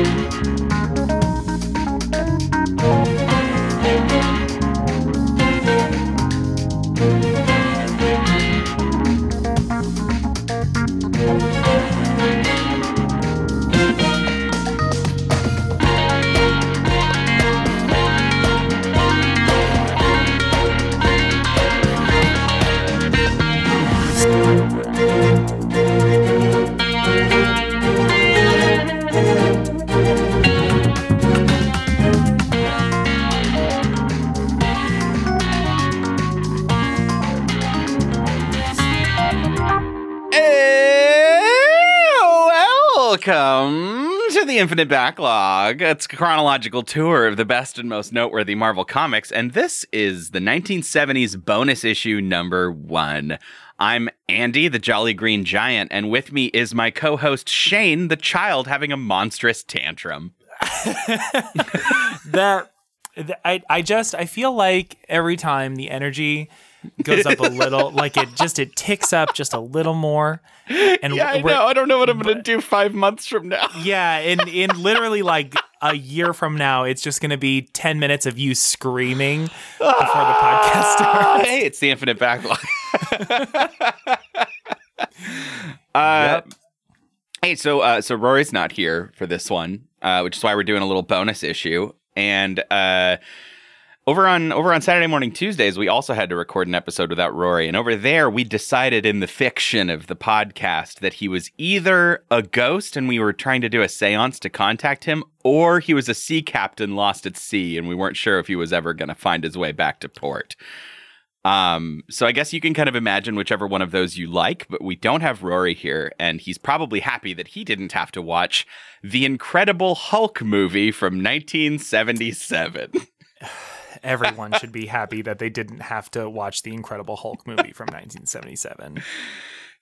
To the Infinite Backlog. It's a chronological tour of the best and most noteworthy Marvel comics, and this is the 1970s bonus issue number one. I'm Andy, the Jolly Green Giant, and with me is my co host Shane, the child having a monstrous tantrum. that I I just I feel like every time the energy goes up a little, like it just it ticks up just a little more. And yeah, I know. I don't know what I'm gonna do five months from now. Yeah, in in literally like a year from now, it's just gonna be ten minutes of you screaming before the podcast starts. Hey, it's the infinite backlog. uh, yep. Hey, so uh, so Rory's not here for this one, uh, which is why we're doing a little bonus issue. And uh, over on over on Saturday morning Tuesdays, we also had to record an episode without Rory, and over there we decided in the fiction of the podcast that he was either a ghost and we were trying to do a séance to contact him, or he was a sea captain lost at sea and we weren't sure if he was ever going to find his way back to port. Um, so I guess you can kind of imagine whichever one of those you like, but we don't have Rory here, and he's probably happy that he didn't have to watch the Incredible Hulk movie from 1977. everyone should be happy that they didn't have to watch the Incredible Hulk movie from 1977.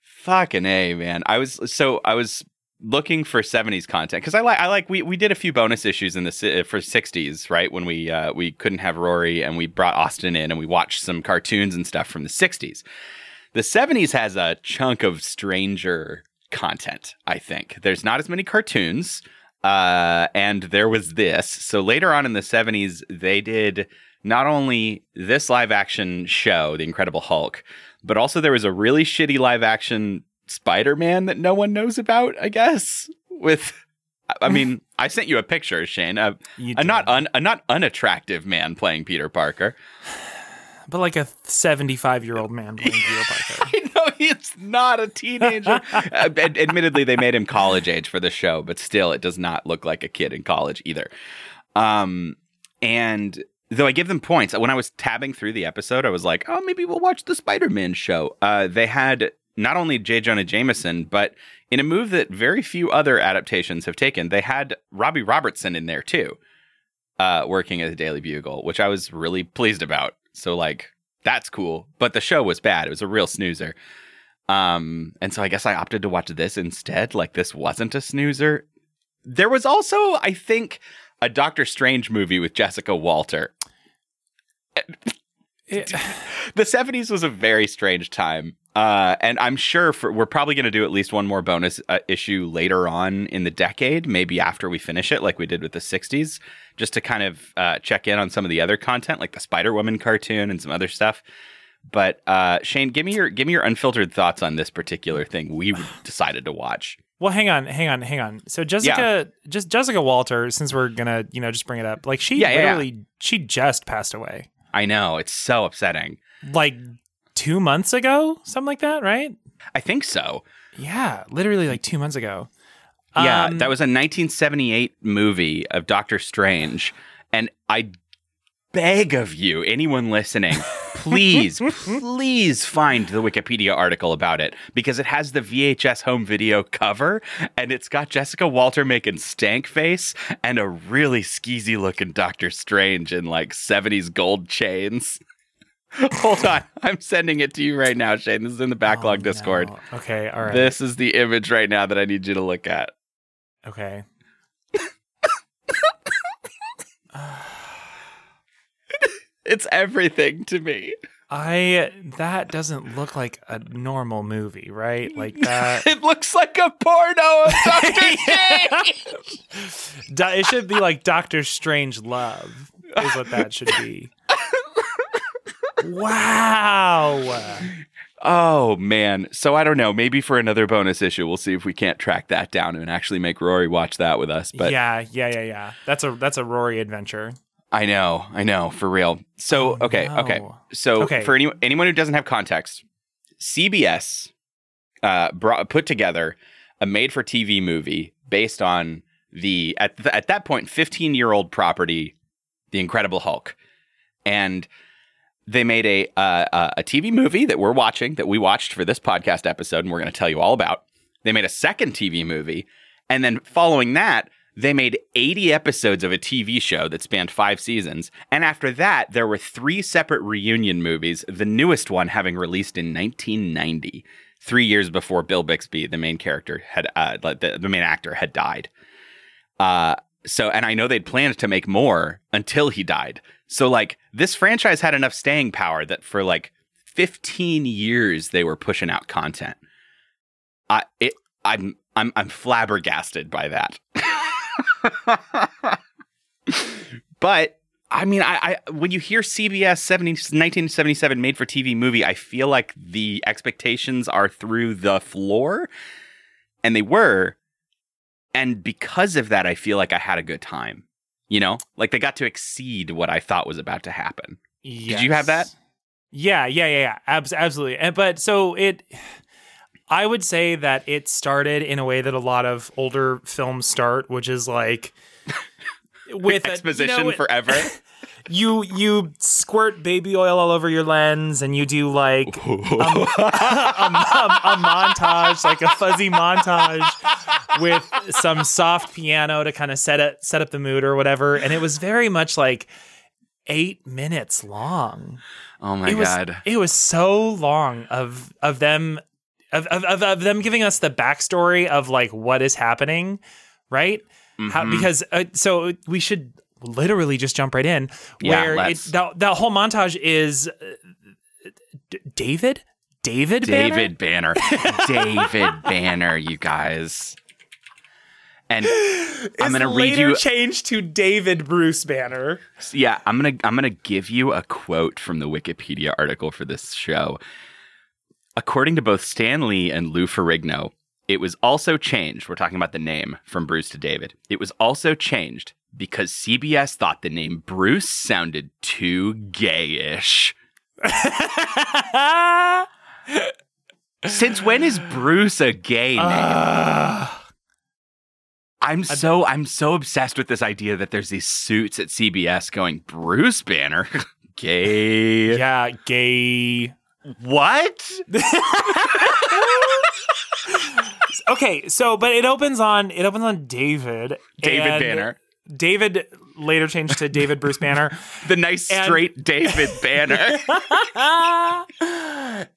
Fucking a man! I was so I was looking for 70s content because I like I like we we did a few bonus issues in the uh, for 60s right when we uh, we couldn't have Rory and we brought Austin in and we watched some cartoons and stuff from the 60s. The 70s has a chunk of stranger content. I think there's not as many cartoons. Uh, and there was this. So later on in the 70s, they did not only this live action show, The Incredible Hulk, but also there was a really shitty live action Spider Man that no one knows about, I guess. With, I mean, I sent you a picture, Shane, a, a not un, a not unattractive man playing Peter Parker. But like a 75 year old man playing Parker. I know he's not a teenager. ad- admittedly, they made him college age for the show, but still, it does not look like a kid in college either. Um, and though I give them points. When I was tabbing through the episode, I was like, oh, maybe we'll watch the Spider Man show. Uh, they had not only J. Jonah Jameson, but in a move that very few other adaptations have taken, they had Robbie Robertson in there too, uh, working at the Daily Bugle, which I was really pleased about. So, like, that's cool. But the show was bad. It was a real snoozer. Um, and so I guess I opted to watch this instead. Like, this wasn't a snoozer. There was also, I think, a Doctor Strange movie with Jessica Walter. It, the 70s was a very strange time. Uh, and I'm sure for, we're probably going to do at least one more bonus uh, issue later on in the decade, maybe after we finish it, like we did with the 60s, just to kind of uh, check in on some of the other content, like the Spider Woman cartoon and some other stuff. But uh, Shane, give me your give me your unfiltered thoughts on this particular thing we decided to watch. Well, hang on, hang on, hang on. So Jessica, yeah. just Jessica Walter, since we're gonna, you know, just bring it up, like she yeah, literally, yeah, she just passed away. I know it's so upsetting. Like two months ago, something like that, right? I think so. Yeah, literally like two months ago. Yeah, um, that was a 1978 movie of Doctor Strange, and I beg of you, anyone listening, please, please find the Wikipedia article about it because it has the VHS home video cover and it's got Jessica Walter making stank face and a really skeezy looking Doctor Strange in like 70s gold chains. Hold on. I'm sending it to you right now, Shane. This is in the backlog oh, Discord. Okay, all right. This is the image right now that I need you to look at. Okay. It's everything to me. I that doesn't look like a normal movie, right? Like that. it looks like a porno of Doctor Strange. It should be like Doctor Strange Love is what that should be. Wow. Oh man. So I don't know. Maybe for another bonus issue, we'll see if we can't track that down and actually make Rory watch that with us. But yeah, yeah, yeah, yeah. That's a that's a Rory adventure. I know, I know, for real. So Oh, okay, no. okay. So Okay. for any, anyone who doesn't have context, CBS uh, brought put together a made-for-TV movie based on the at th- at that point 15-year-old property, The Incredible Hulk, and they made a uh, uh, a TV movie that we're watching that we watched for this podcast episode, and we're going to tell you all about. They made a second TV movie, and then following that, they made 80 episodes of a TV show that spanned five seasons. And after that, there were three separate reunion movies, the newest one having released in 1990, three years before Bill Bixby, the main character, had uh, the, the main actor, had died. Uh, so, and I know they'd planned to make more until he died. So, like, this franchise had enough staying power that for like 15 years they were pushing out content. I, it, I'm, I'm, I'm flabbergasted by that. but I mean, I, I when you hear CBS 70, 1977 made for TV movie, I feel like the expectations are through the floor, and they were. And because of that, I feel like I had a good time. You know, like they got to exceed what I thought was about to happen. Did you have that? Yeah, yeah, yeah, yeah. Abs- absolutely. And, but so it, I would say that it started in a way that a lot of older films start, which is like with a- you Exposition know, forever. You you squirt baby oil all over your lens, and you do like a, a- a montage, like a fuzzy montage with some soft piano to kind of set it set up the mood or whatever. And it was very much like eight minutes long. oh my it was god. it was so long of of them of, of, of them giving us the backstory of like what is happening, right? How Mhm. because uh, so we should literally just jump right in Yeah, where it, let's. the, the whole montage is uh, D- David David Banner? David Banner. David Banner, you guys. And I'm gonna read later you change to David Bruce Banner. yeah, I'm gonna I'm gonna give you a quote from the Wikipedia article for this show. According to both Stan Lee and Lou Ferrigno, it was also changed. We're talking about the name from Bruce to David. It was also changed because CBS thought the name Bruce sounded too gayish. Since when is Bruce a gay name? Ah. I'm so I'm so obsessed with this idea that there's these suits at CBS going Bruce Banner, gay. yeah, gay. What? Okay, so but it opens on it opens on David. David Banner, David later changed to David Bruce Banner. the nice And- straight David Banner.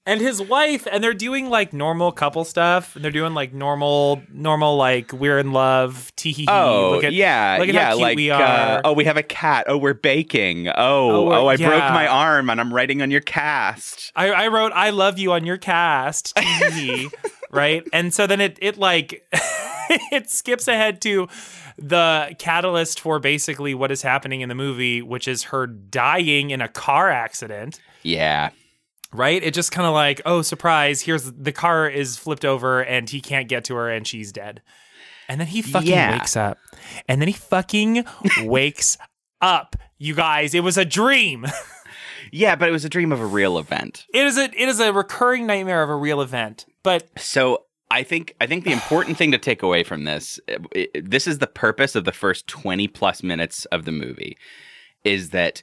and his wife, and they're doing like normal couple stuff. And they're doing like normal, normal like we're in love, tee hee hee. Oh Look at, yeah, look at yeah. how cute like we uh, are. oh, we have a cat. Oh, we're baking. Oh, Oh, oh, I broke my arm and I'm writing on your cast. I, I wrote "I love you" on your cast, tee hee hee, right? And so then it it like it skips ahead to the catalyst for basically what is happening in the movie, which is her dying in a car accident. Yeah, Right? It just kind of like, oh, surprise! Here's the car is flipped over and he can't get to her and she's dead. And then he fucking Yeah. wakes up. And then he fucking wakes up. You guys, it was a dream. yeah. But it was a dream of a real event. It is a it is a recurring nightmare of a real event. But So I think I think the important thing to take away from this, this is the purpose of the first twenty plus minutes of the movie, is that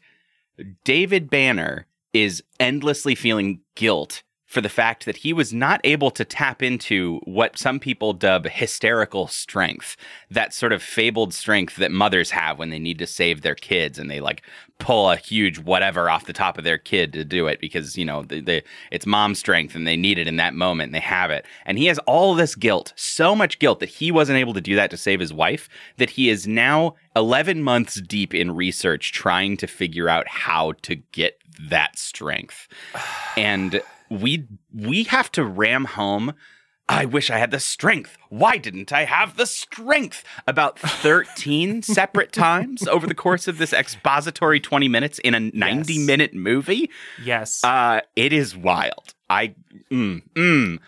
David Banner is endlessly feeling guilt for the fact that he was not able to tap into what some people dub hysterical strength, that sort of fabled strength that mothers have when they need to save their kids and they like pull a huge whatever off the top of their kid to do it because, you know, they, they, it's mom strength and they need it in that moment and they have it. And he has all this guilt, so much guilt that he wasn't able to do that to save his wife, that he is now 11 months deep in research trying to figure out how to get that strength. And we we have to ram home I wish I had the strength. Why didn't I have the strength? About 13 separate times over the course of this expository 20 minutes in a 90 Yes. minute movie. Yes. Uh, it is wild. I, mm, mm,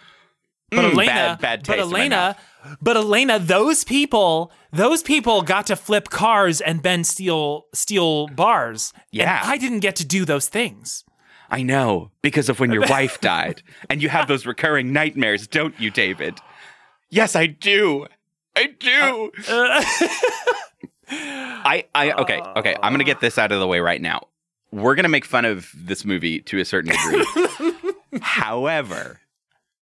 but mm, Elena, bad, bad taste but in my mouth. Elena, but Elena, those people, those people got to flip cars and bend steel steel bars. And Yeah. I didn't get to do those things. I know because of when your wife died, and you have those recurring nightmares, don't you, David? Yes, I do. I do. Uh, I, I, okay, okay. I'm gonna get this out of the way right now. We're gonna make fun of this movie to a certain degree. However,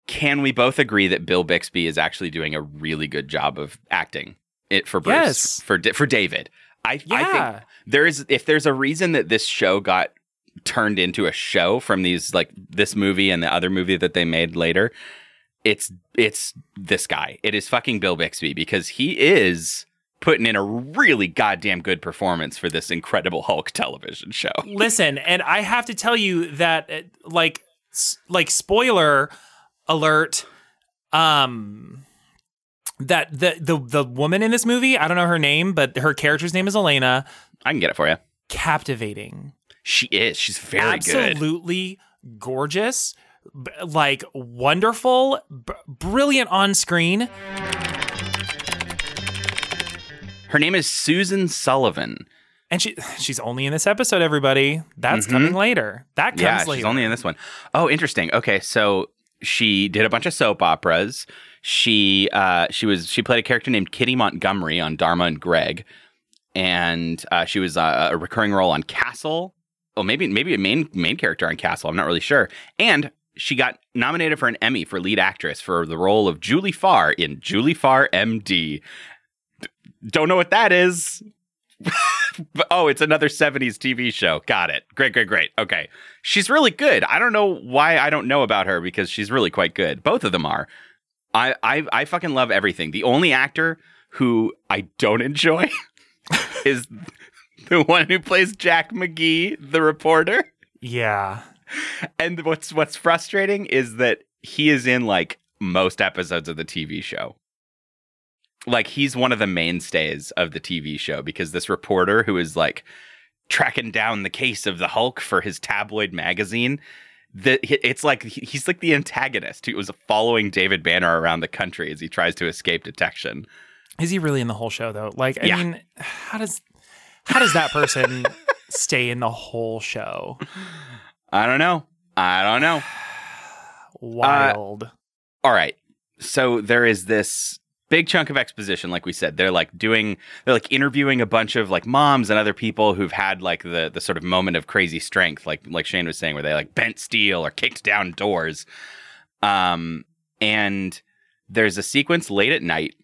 can we both agree that Bill Bixby is actually doing a really good job of acting it for Bruce Yes. for for David? I, I think there is if there's a reason that this show got turned into a show from these like this movie and the other movie that they made later it's it's this guy it is fucking bill bixby because he is putting in a really goddamn good performance for this incredible hulk television show listen, and I have to tell you that, uh, like, like spoiler alert. Um, that the the the woman in this movie, I don't know her name, but her character's name is Elena. i can get it for you Captivating. She is she's very good absolutely gorgeous, b- like wonderful, b- brilliant on screen. her name is susan sullivan And she she's only in this episode, everybody. That's coming later. That comes Mm-hmm. yeah later. she's only in this one. Oh, interesting okay so she did a bunch of soap operas she uh she was she played a character named kitty montgomery on dharma and greg and uh, she was uh, a recurring role on castle well maybe maybe a main main character on castle i'm not really sure and she got nominated for an emmy for lead actress for the role of julie farr in julie farr md D- don't know what that is oh, it's another 70s TV show. Got it. Great, great, great. Okay. She's really good. I don't know why I don't know about her because she's really quite good. Both of them are. I I, I fucking love everything. The only actor who I don't enjoy is the one who plays Jack McGee, the reporter. yeah. And what's what's frustrating is that he is in like most episodes of the TV show. Like he's one of the mainstays of the TV show because this reporter who is like tracking down the case of the Hulk for his tabloid magazine, that it's like he's like the antagonist who was following David Banner around the country as he tries to escape detection. Is he really in the whole show though? Like, I Yeah. mean, how does how does that person stay in the whole show? I don't know. I don't know. Wild. all right so there is this big chunk of exposition like we said they're like doing they're like interviewing a bunch of like moms and other people who've had like the the sort of moment of crazy strength like like shane was saying where they like bent steel or kicked down doors um and there's a sequence late at night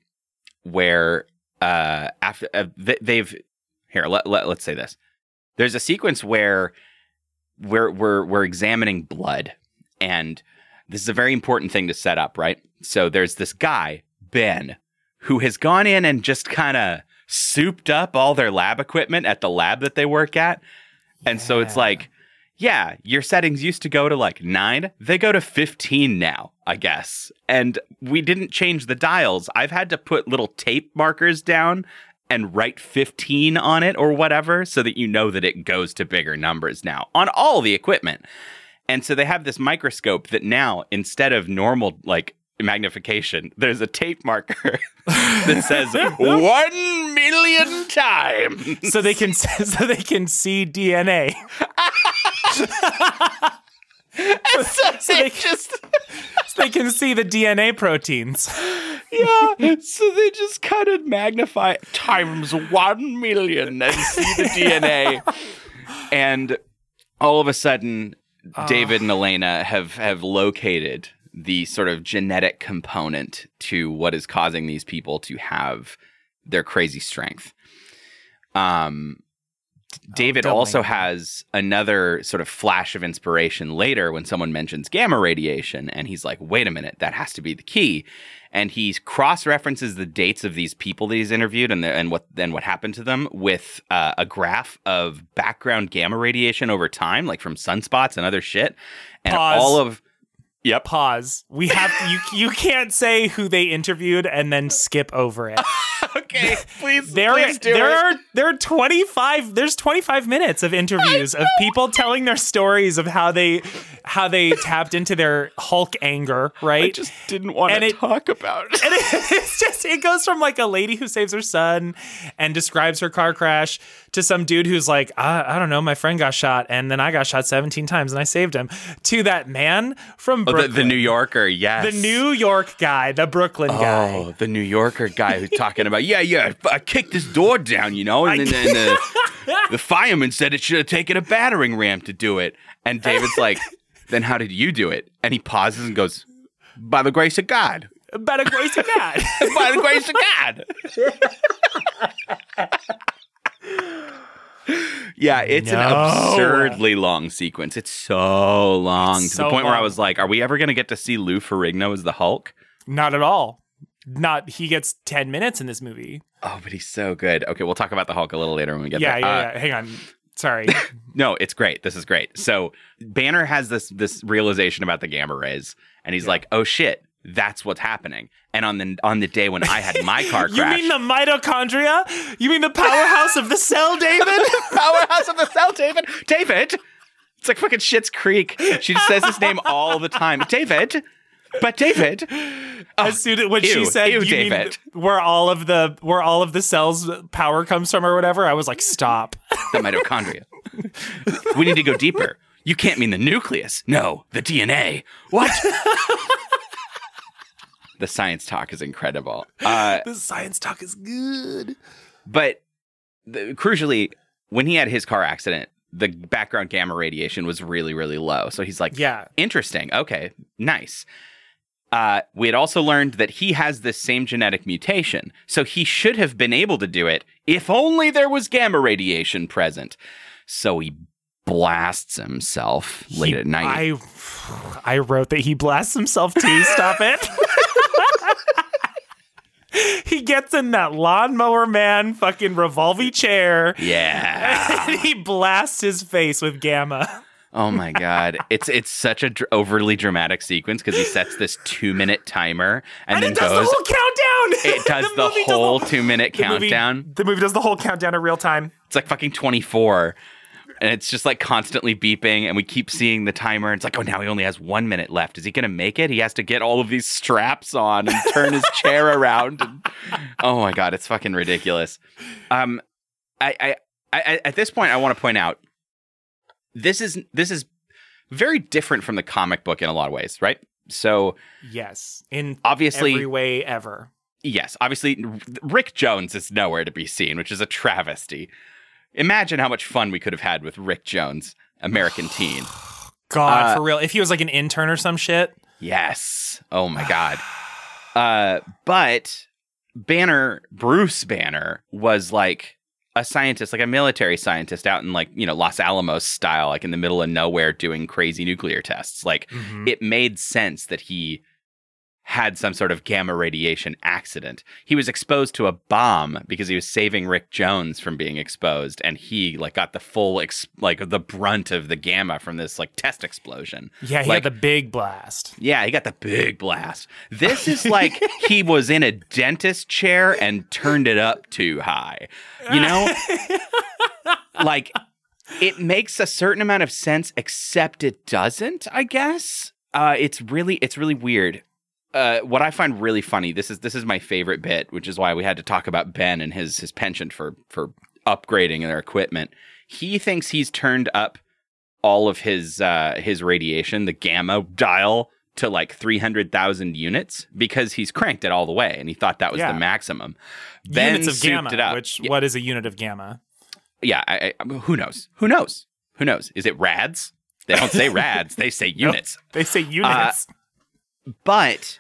where uh after uh, they've here let, let, let's say this there's a sequence where we're we're we're examining blood and this is a very important thing to set up, right? So there's this guy, Ben, who has gone in and just kind of souped up all their lab equipment at the lab that they work at. And so it's like, yeah, your settings used to go to like nine, they go to 15 now, I guess. And we didn't change the dials. I've had to put little tape markers down and write 15 on it or whatever so that you know that it goes to bigger numbers now on all the equipment. And so they have this microscope that now, instead of normal like magnification, there's a tape marker that says one million times. so they can so they can see DNA. so they they just So they can see the DNA proteins. yeah. So they just kind of magnify times one million and see the DNA. and all of a sudden, David and Elena have have located the sort of genetic component to what is causing these people to have their crazy strength. Um, David doubling also has another sort of flash of inspiration later when someone mentions gamma radiation, and he's like, "Wait a minute, that has to be the key." And he cross references the dates of these people that he's interviewed and the, and what then what happened to them with uh, a graph of background gamma radiation over time, like from sunspots and other shit, and Pause. all of yep. Pause. We have you. You can't say who they interviewed and then skip over it. okay, please, There, please do there it. are there are twenty five. There's twenty five minutes of interviews of people telling their stories of how they how they tapped into their Hulk anger. Right. I just didn't want And to it- talk about it. and it's just it goes from like a lady who saves her son and describes her car crash to some dude who's like I, I don't know my friend got shot and then i got shot 17 times and i saved him to that man from Oh, the, brooklyn the New Yorker, yes. the new york guy the brooklyn oh, guy Oh, the New Yorker guy who's talking about, yeah, yeah, I kicked this door down, you know, and then and the, the fireman said it should have taken a battering ram to do it. And David's like, then how did you do it? And he pauses and goes, by the grace of God. By the grace of god By the grace of God. Yeah, it's an absurdly long sequence. It's so long It's to the so point where I was like, are we ever going to get to see Lou Ferrigno as the Hulk? not at all not he gets 10 minutes in this movie Oh, but he's so good. Okay, we'll talk about the Hulk a little later when we get yeah there. yeah, Uh, yeah hang on sorry No, it's great. This is great. So Banner has this this realization about the gamma rays, and he's like, "Oh shit, that's what's happening." And on the on the day when I had my car crash, you mean the mitochondria you mean the powerhouse of the cell david powerhouse of the cell, David. David. It's like fucking Schitt's Creek. She just says his name all the time. David. But David. as soon as when she said ew, David. where all of the where all of the cells power comes from or whatever, I was like, stop. the mitochondria. we need to go deeper. You can't mean the nucleus. No, the DNA. What? The science talk is incredible. Uh, The science talk is good. but the, crucially, when he had his car accident, the background gamma radiation was really, really low. So he's like, Yeah. interesting. Okay, nice. Uh, we had also learned that he has this same genetic mutation, so he should have been able to do it if only there was gamma radiation present. So he blasts himself late He- at night. I I wrote that he blasts himself too. Stop it. he gets in that lawnmower man fucking revolving chair. yeah. And he blasts his face with gamma. Oh my god, it's it's such a dr- overly dramatic sequence because he sets this two minute timer and, And, then it does goes. the whole countdown. it does the, movie does whole two minute the movie- countdown. the movie does the whole countdown in real time. It's like fucking 24. And it's just like constantly beeping, and we keep seeing the timer. It's like, oh, now he only has one minute left. Is he going to make it? He has to get all of these straps on and turn his chair around. And, oh my god, it's fucking ridiculous. Um, I, I, I, at this point, I want to point out this is this is very different from the comic book in a lot of ways, right? So Yes, in obviously, every way ever. yes, obviously, Rick Jones is nowhere to be seen, which is a travesty. Imagine how much fun we could have had with Rick Jones, American teen. God, Uh, for real. If he was like an intern or some shit. Yes. Oh my God. Uh, but Banner, Bruce Banner, was like a scientist, like a military scientist out in like, you know, Los Alamos style, like in the middle of nowhere doing crazy nuclear tests. Like, Mhm. it made sense that he had some sort of gamma radiation accident. He was exposed to a bomb because he was saving Rick Jones from being exposed, and he like got the full ex- like the brunt of the gamma from this like test explosion. Yeah, he like- had the big blast. Yeah, he got the big blast. This is like he was in a dentist chair and turned it up too high. You know? like it makes a certain amount of sense except it doesn't, I guess. Uh it's really it's really weird. Uh, what I find really funny, this is this is my favorite bit, which is why we had to talk about Ben and his his penchant for for upgrading their equipment. He thinks he's turned up all of his uh, his radiation, the gamma dial, to like three hundred thousand units because he's cranked it all the way, and he thought that was Yeah. the maximum. Ben Units of gamma. it up. Which yeah, what is a unit of gamma? yeah I, I, who knows? Who knows? Who knows? Is it rads? They don't say rads, they say units. They say units. But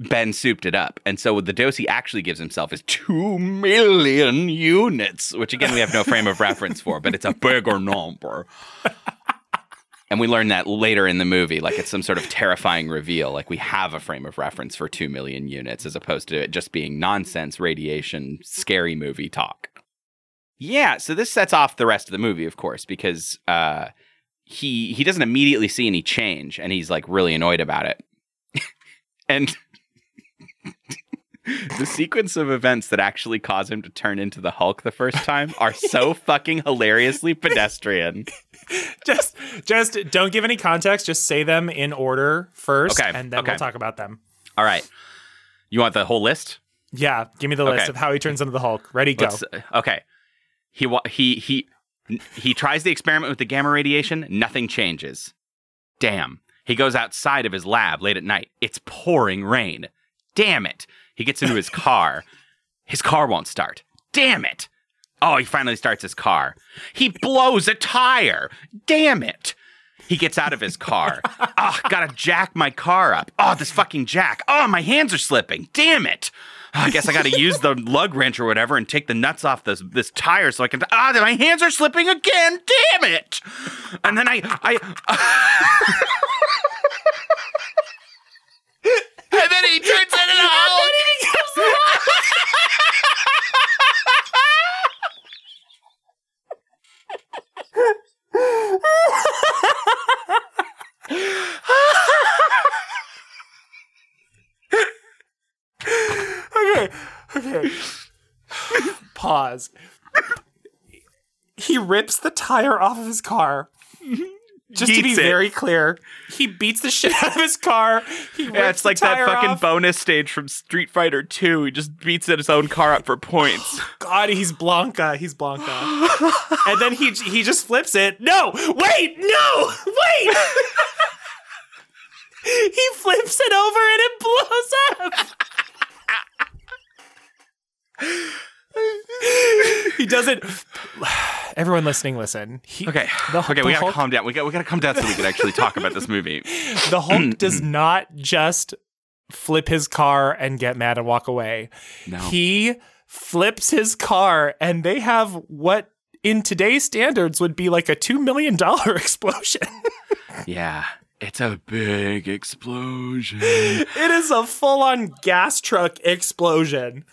Ben souped it up. And so the dose he actually gives himself is 2 million units, which again, we have no frame of reference for, but it's a bigger number. And we learn that later in the movie, like it's some sort of terrifying reveal. Like we have a frame of reference for 2 million units as opposed to it just being nonsense, radiation, scary movie talk. Yeah, so this sets off the rest of the movie, of course, because uh, he he doesn't immediately see any change, and he's like really annoyed about it. and the sequence of events that actually cause him to turn into the Hulk the first time are so fucking hilariously pedestrian. just just don't give any context. Just say them in order first, Okay, and then okay. we'll talk about them. All right, you want the whole list? Yeah, give me the list Okay. of how he turns into the Hulk. Ready, go. Let's- uh, okay. He wa- he he he tries the experiment with the gamma radiation. Nothing changes. Damn. He goes outside of his lab late at night. It's pouring rain. Damn it. He gets into his car. His car won't start. Damn it. Oh, he finally starts his car. He blows a tire. Damn it. He gets out of his car. Oh, ah, gotta jack my car up. Oh, this fucking jack. Oh, my hands are slipping. Damn it. Oh, I guess I gotta use the lug wrench or whatever and take the nuts off this this tire so I can. Ah, my hands are slipping again. Damn it. And then I I. and then he turns into the Hulk. Okay, okay. Pause. He rips the tire off of his car. Just to be it. very clear, he beats the shit out of his car. Yeah, it's like that fucking off. bonus stage from Street Fighter 2. He just beats his own car up for points. God, he's Blanka. He's Blanka. and then he he just flips it. No, wait, no, wait. he flips it over and it blows up. he doesn't. Everyone listening, listen. He, Okay. The, okay, the we gotta Hulk, calm down. We got we gotta calm down so we can actually talk about this movie. the Hulk does not just flip his car and get mad and walk away. No. He flips his car, and they have what in today's standards would be like a two million dollar explosion. yeah. It's a big explosion. it is a full on gas truck explosion.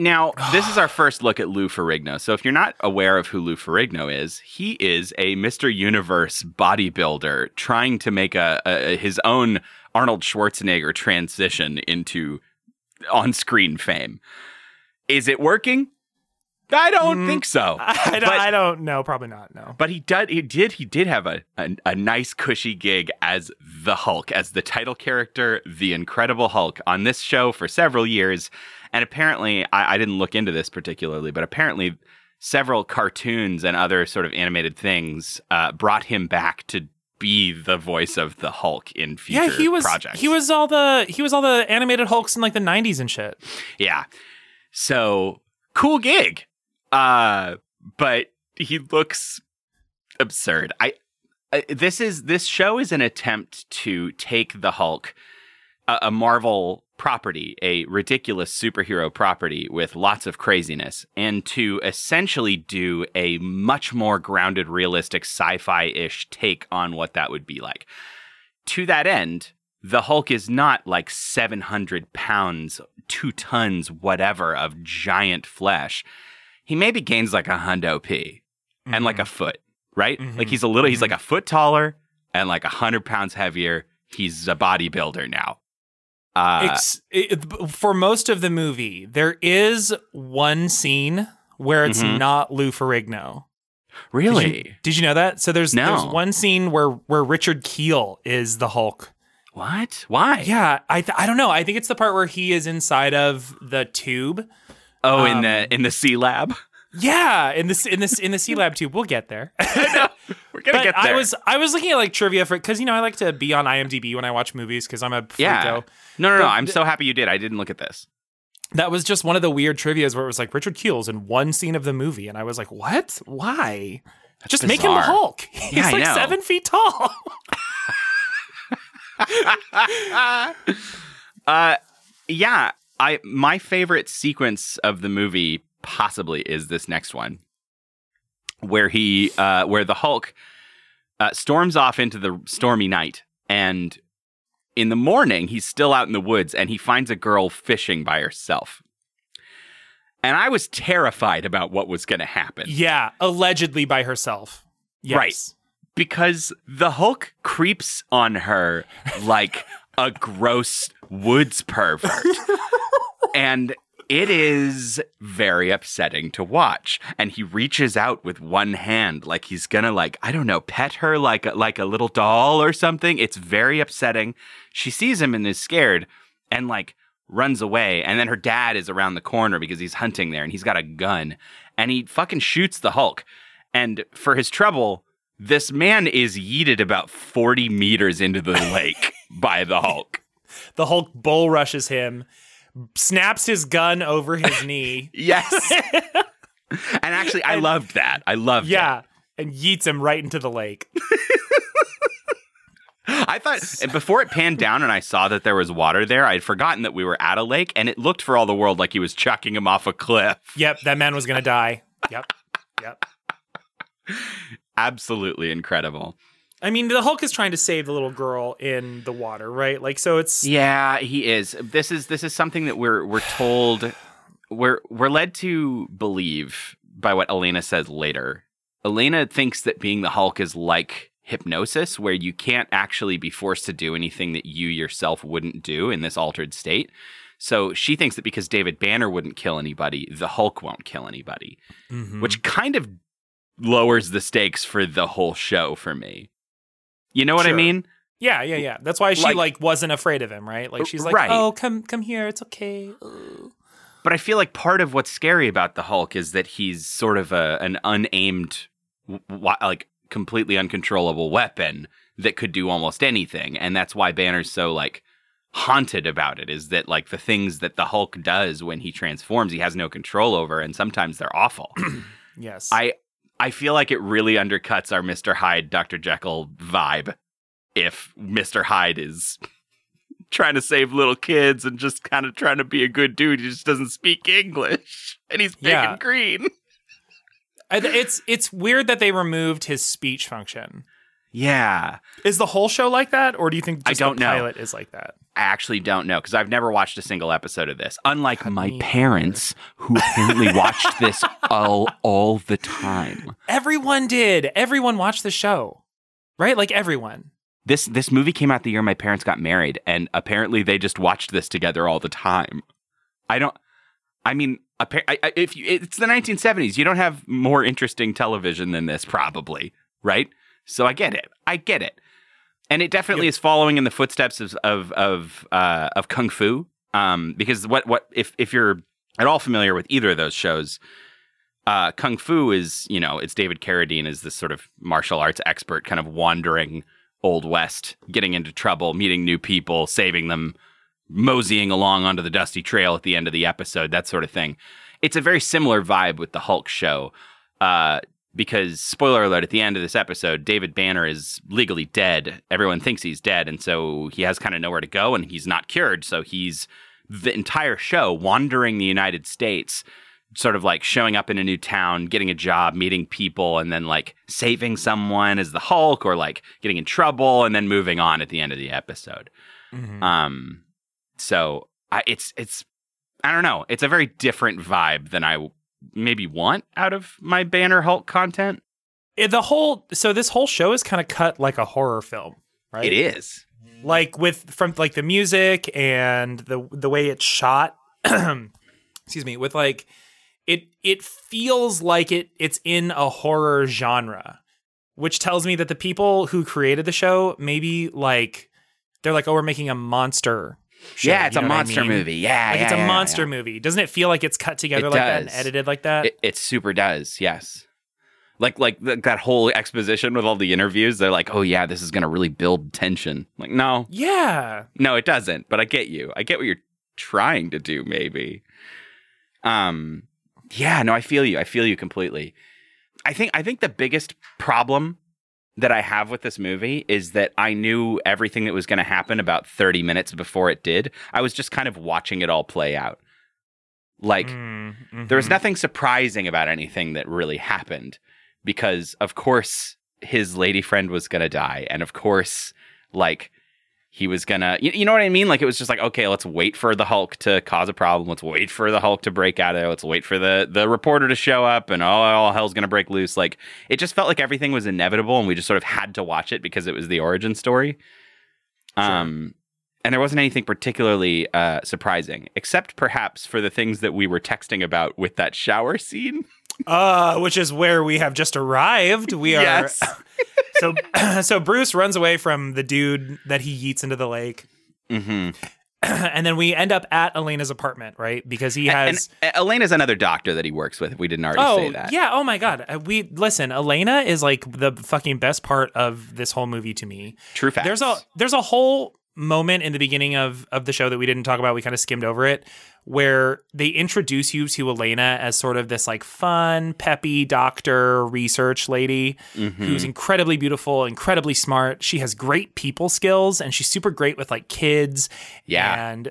Now, this is our first look at Lou Ferrigno. So, if you're not aware of who Lou Ferrigno is, he is a Mr. Universe bodybuilder trying to make a, a his own Arnold Schwarzenegger transition into on-screen fame. Is it working? I don't Mm, think so. I don't, But- I don't know. Probably not. No. But he did. He did. He did have a, a a nice cushy gig as the Hulk, as the title character, the Incredible Hulk, on this show for several years. And apparently, I, I didn't look into this particularly, but apparently, several cartoons and other sort of animated things uh, brought him back to be the voice of the Hulk in future Yeah, he was. projects. He was all the. He was all the animated Hulks in like the '90s and shit. Yeah. So cool gig. Uh but he looks absurd. I this is this show is an attempt to take the Hulk a, Marvel property, a ridiculous superhero property with lots of craziness and to essentially do a much more grounded realistic sci-fi-ish take on what that would be like. To that end, the Hulk is not like 700 pounds, two tons, whatever of giant flesh. He maybe gains like a hundo p and like a foot, right? Mhm. Like he's a little, he's like a foot taller and like a hundred pounds heavier. He's a bodybuilder now. Uh, it, for most of the movie, there is one scene where it's Mhm. not Lou Ferrigno. really? Did you, did you know that? So there's No. there's one scene where where Richard Kiel is the Hulk. what? Why? Yeah, I th- I don't know. I think it's the part where he is inside of the tube. Oh, in Um, the in the C lab. Yeah, in this in this in the C lab tube. We'll get there. We're gonna but get there. I was I was looking at like trivia for because you know I like to be on IMDb when I watch movies because I'm a freako. yeah. No, no, no. But I'm th- so happy you did. I didn't look at this. That was just one of the weird trivia's where it was like Richard Kiel's in one scene of the movie, and I was like, what? Why? Just make him the. Hulk. He's Yeah, like know. seven feet tall. uh yeah, I my favorite sequence of the movie possibly is this next one. Where he uh where the Hulk uh, storms off into the stormy night and in the morning he's still out in the woods and he finds a girl fishing by herself. And I was terrified about what was going to happen. yeah, allegedly by herself. Yes. Right. because the Hulk creeps on her like a gross woods pervert. and it is very upsetting to watch. And he reaches out with one hand like he's gonna like, I don't know, pet her like a, like a little doll or something. It's very upsetting. She sees him and is scared and like runs away. And then her dad is around the corner because he's hunting there and he's got a gun and he fucking shoots the Hulk. And for his trouble, this man is yeeted about 40 meters into the lake by the Hulk. The Hulk bull rushes him, snaps his gun over his knee. Yes. and actually, I And- loved that. I loved it. yeah. And yeets him right into the lake. I thought before it panned down and I saw that there was water there, I'd forgotten that we were at a lake and it looked for all the world like he was chucking him off a cliff. Yep, that man was gonna die. Yep. Yep. Absolutely incredible. I mean, the Hulk is trying to save the little girl in the water, right? Like, so it's Yeah, he is. This is this is something that we're we're told we're we're led to believe by what Elena says later. Elena thinks that being the Hulk is like hypnosis where you can't actually be forced to do anything that you yourself wouldn't do in this altered state. So she thinks that because David Banner wouldn't kill anybody, the Hulk won't kill anybody, Mhm. which kind of lowers the stakes for the whole show for me. You know what I mean? yeah, yeah, yeah. That's why she Like- like, wasn't afraid of him, right? Like she's like, Right. "Oh, come, come here. It's okay." Ugh. But I feel like part of what's scary about the Hulk is that he's sort of a an unaimed, like completely uncontrollable weapon that could do almost anything, and that's why Banner's so like haunted about it. Is that like the things that the Hulk does when he transforms, he has no control over, and sometimes they're awful. Yes. I I feel like it really undercuts our Mister Hyde, Doctor Jekyll vibe if Mister Hyde is trying to save little kids and just kind of trying to be a good dude. He just doesn't speak English, and he's big Yeah. and green. It's it's weird that they removed his speech function. Yeah, Is the whole show like that, or do you think I don't the know. pilot is like that? I actually don't know because I've never watched a single episode of this. Unlike my parents, who apparently watched this all all the time. Everyone did. Everyone watched the show, right? Like everyone. This this movie came out the year my parents got married, and apparently they just watched this together all the time. I don't. I mean, appa- I, I, if you, it's the 1970s, you don't have more interesting television than this, probably, right? So I get it. I get it, and it definitely Yep. is following in the footsteps of of of, uh, of kung fu. Um, because what what if if you're at all familiar with either of those shows, uh, kung fu is you know it's David Carradine is this sort of martial arts expert, kind of wandering old west, getting into trouble, meeting new people, saving them, moseying along onto the dusty trail at the end of the episode, that sort of thing. It's a very similar vibe with the Hulk show. Uh, because spoiler alert at the end of this episode david banner is legally dead everyone thinks he's dead and so he has kind of nowhere to go and he's not cured so he's the entire show wandering the united states sort of like showing up in a new town getting a job meeting people and then like saving someone as the hulk or like getting in trouble and then moving on at the end of the episode Mhm. um, so I, it's it's I don't know. It's a very different vibe than I maybe want out of my Banner Hulk content. It- the whole so this whole show is kind of cut like a horror film, right? It is. like with from like the music and the the way it's shot excuse me with like it it feels like it it's in a horror genre which tells me that the people who created the show maybe like they're like oh we're making a monster show, yeah, it's a what I monster mean? movie. Yeah, like yeah, it's a yeah, monster yeah. movie doesn't it feel like it's cut together It like that and edited like that It, it super does. Yes. Like like th- that whole exposition with all the interviews, they're like, "Oh yeah, this is going to really build tension." Like, no, yeah No, it doesn't. But I get you. I get what you're trying to do. Maybe. Um. Yeah. No, I feel you. I feel you completely. I think I think the biggest problem that I have with this movie is that I knew everything that was going to happen about 30 minutes before it did. I was just kind of watching it all play out. Like Mm, there was mhm. nothing surprising about anything that really happened because of course his lady friend was going to die and of course like he was gonna you, you know what i mean? Like it was just like okay let's wait for the hulk to cause a problem. Let's wait for the hulk to break out of there. Let's wait for the the reporter to show up and all, all hell's gonna break loose. Like it just felt like everything was inevitable and we just sort of had to watch it because it was the origin story. Um and there wasn't anything particularly uh, surprising, except perhaps for the things that we were texting about with that shower scene. Uh, which is where we have just arrived. We are Yes. so so Bruce runs away from the dude that he yeets into the lake. hmm and then we end up at Elena's apartment, right? Because he And has uh, Elena's another doctor that he works with. If we didn't already Oh say that, yeah! Oh my god! Uh, We listen. Elena is like the fucking best part of this whole movie to me. true facts. There's a there's a whole moment in the beginning of of the show that we didn't talk about. We kind of skimmed over it, where they introduce you to Elena as sort of this like fun, peppy doctor research lady Mhm. who's incredibly beautiful, incredibly smart. She has great people skills, and she's super great with like kids. Yeah. and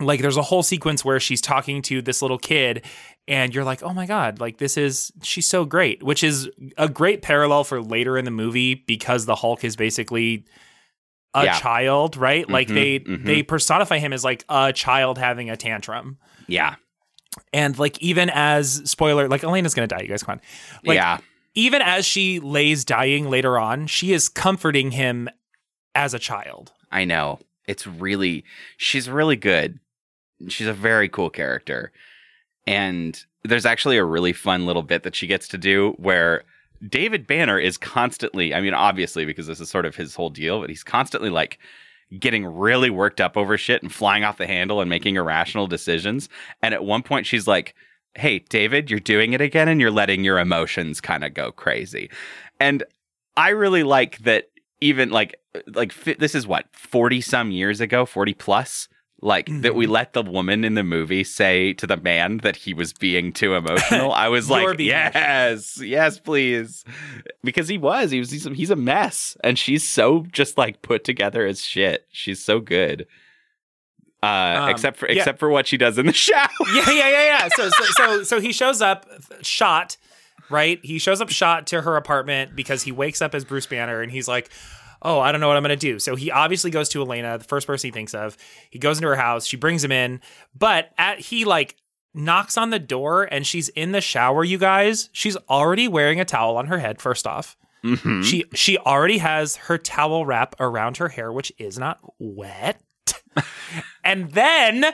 like there's a whole sequence where she's talking to this little kid and you're like oh my god like this is she's so great which is a great parallel for later in the movie because the hulk is basically a Yeah. child right like Mhm, they mhm. they personify him as like a child having a tantrum yeah, and like even as spoiler like elena's gonna die you guys come on like yeah, even as she lays dying later on she is comforting him as a child I know. It's really she's really good. She's a very cool character, and there's actually a really fun little bit that she gets to do where David Banner is constantly. I mean, obviously because this is sort of his whole deal, but he's constantly like getting really worked up over shit and flying off the handle and making irrational decisions. And at one point, she's like, Hey, David, you're doing it again and you're letting your emotions kind of go crazy. And I really like that even like, like this is what, 40 some years ago, 40 plus? Like that we let the woman in the movie say to the man that he was being too emotional. I was like, yes, yes, please because he was he was he's a, he's a mess and she's so just like put together as shit she's so good uh Um, except for yeah. except for what she does in the shower yeah, yeah, yeah, yeah. So, so, so, so he shows up shot, right? He shows up shot to her apartment because he wakes up as Bruce Banner and he's like, "Oh, I don't know what I'm gonna do." So he obviously goes to Elena, the first person he thinks of. He goes into her house. She brings him in, but at he like knocks on the door and she's in the shower. You guys, she's already wearing a towel on her head. First off, Mhm. she she already has her towel wrap around her hair, which is not wet. and then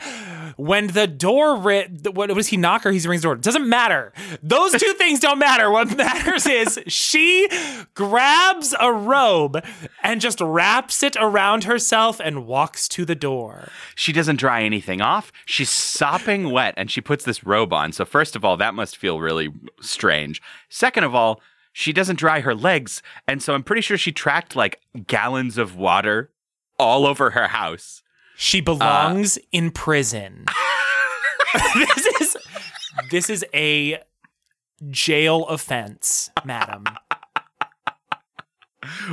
when the door ri- what was he knock or he rings the door? Doesn't matter. Those two things don't matter. What matters is she grabs a robe and just wraps it around herself and walks to the door. she doesn't dry anything off she's sopping wet and she puts this robe on so first of all that must feel really strange second of all she doesn't dry her legs and so i'm pretty sure she tracked like gallons of water all over her house She uh, belongs in prison. this is this is a jail offense, madam.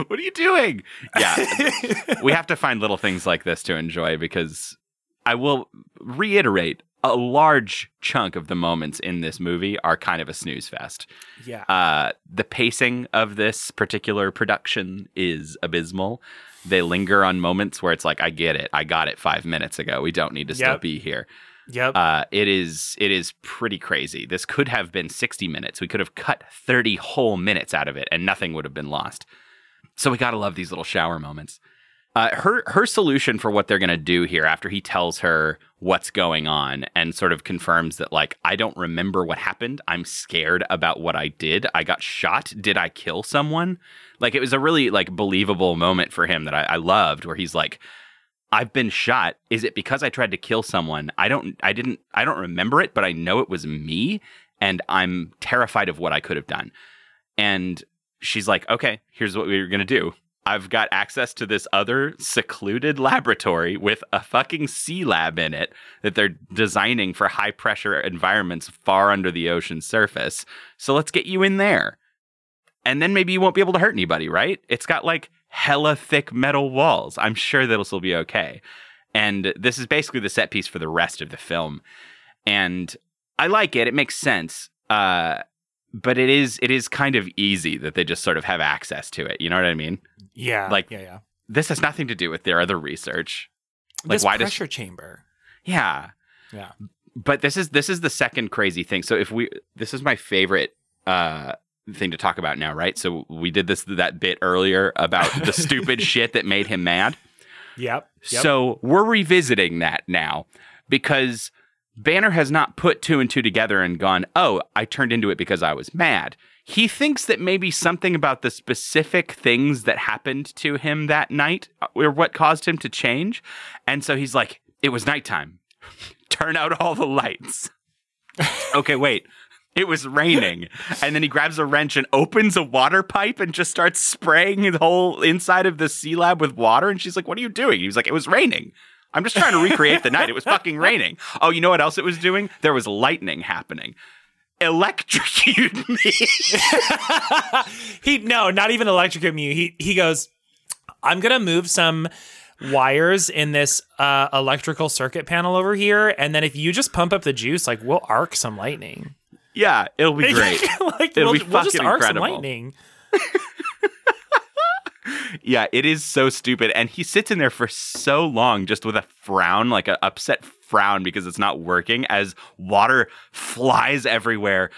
what are you doing yeah we have to find little things like this to enjoy because I will reiterate a large chunk of the moments in this movie are kind of a snooze fest. yeah. Uh, the pacing of this particular production is abysmal. They linger on moments where it's like, I get it, I got it five minutes ago. We don't need to still be here. Yep. Uh, it is it is pretty crazy. This could have been 60 minutes. We could have cut 30 whole minutes out of it, and nothing would have been lost. So we gotta love these little shower moments. Uh, her her solution for what they're gonna do here after he tells her what's going on and sort of confirms that like I don't remember what happened. I'm scared about what I did. I got shot. Did I kill someone? Like it was a really like believable moment for him that I, I loved, where he's like, I've been shot. Is it because I tried to kill someone? I don't I didn't I don't remember it, but I know it was me and I'm terrified of what I could have done. And she's like, "Okay, here's what we're going to do. I've got access to this other secluded laboratory with a fucking sea lab in it that they're designing for high pressure environments far under the ocean's surface. So let's get you in there." and then maybe you won't be able to hurt anybody, right? It's got like hella thick metal walls. I'm sure that'll still be okay. And this is basically the set piece for the rest of the film. And I like it. It makes sense. Uh, but it is it is kind of easy that they just sort of have access to it. You know what I mean? Yeah. Like- yeah, yeah. This has nothing to do with their other research. Like, this why does- pressure chamber. Yeah. Yeah. But this is this is the second crazy thing. So if we this is my favorite uh thing to talk about now, right? So we did this that bit earlier about the stupid shit that made him mad. Yep. yep. So we're revisiting that now because Banner has not put two and two together and gone, oh, I turned into it because I was mad. He thinks that maybe something about the specific things that happened to him that night uh, were what caused him to change. And so he's like, it was nighttime. Turn out all the lights. okay, wait. It was raining. And then he grabs a wrench and opens a water pipe and just starts spraying the whole inside of the sea lab with water. And she's like, What are you doing? He was like, It was raining. I'm just trying to recreate the night. It was fucking raining. Oh, you know what else it was doing? There was lightning happening. Electrocute me. he no, not even electrocute me. He he goes, I'm gonna move some wires in this uh, electrical circuit panel over here, and then if you just pump up the juice, like we'll arc some lightning. yeah, it'll be great. like It'll we'll, be we'll just fucking arc some incredible. lightning. Yeah, it is so stupid. And he sits in there for so long just with a frown, like an upset frown because it's not working as water flies everywhere.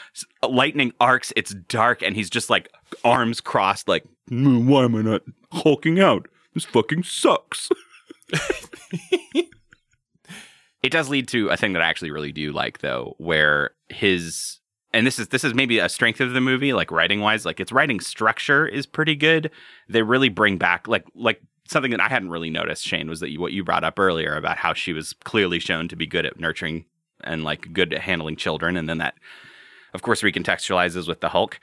Lightning arcs, it's dark, and he's just like arms crossed, like, "Mm, why am I not hulking out? This fucking sucks. it does lead to a thing that I actually really do like though, where his and this is this is maybe a strength of the movie, like writing wise, like its writing structure is pretty good. They really bring back like like something that I hadn't really noticed, Shane, was that you, what you brought up earlier about how she was clearly shown to be good at nurturing and like good at handling children, and then that, of course, recontextualizes with the Hulk.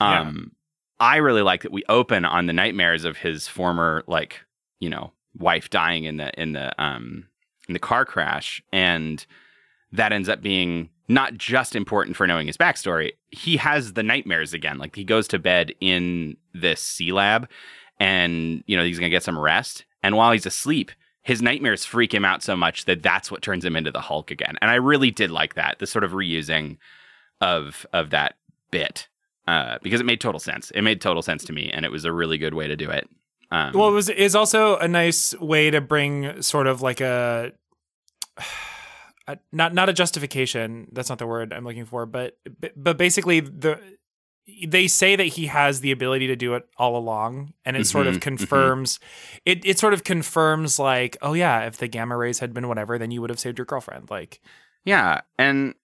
Yeah. Um, I really like that we open on the nightmares of his former like you know wife dying in the in the um in the car crash, and that ends up being not just important for knowing his backstory. He has the nightmares again. Like he goes to bed in this sea lab and, you know, he's going to get some rest. And while he's asleep, his nightmares freak him out so much that that's what turns him into the Hulk again. And I really did like that, the sort of reusing of of that bit. Uh, because it made total sense. It made total sense to me, and it was a really good way to do it. Um, Well, it was is also a nice way to bring sort of like a, a not not a justification. That's not the word I'm looking for, but but basically the they say that he has the ability to do it all along, and it sort Mhm, of mhm. confirms it. It sort of confirms like, oh yeah, if the gamma rays had been whatever, then you would have saved your girlfriend. Like, Yeah, and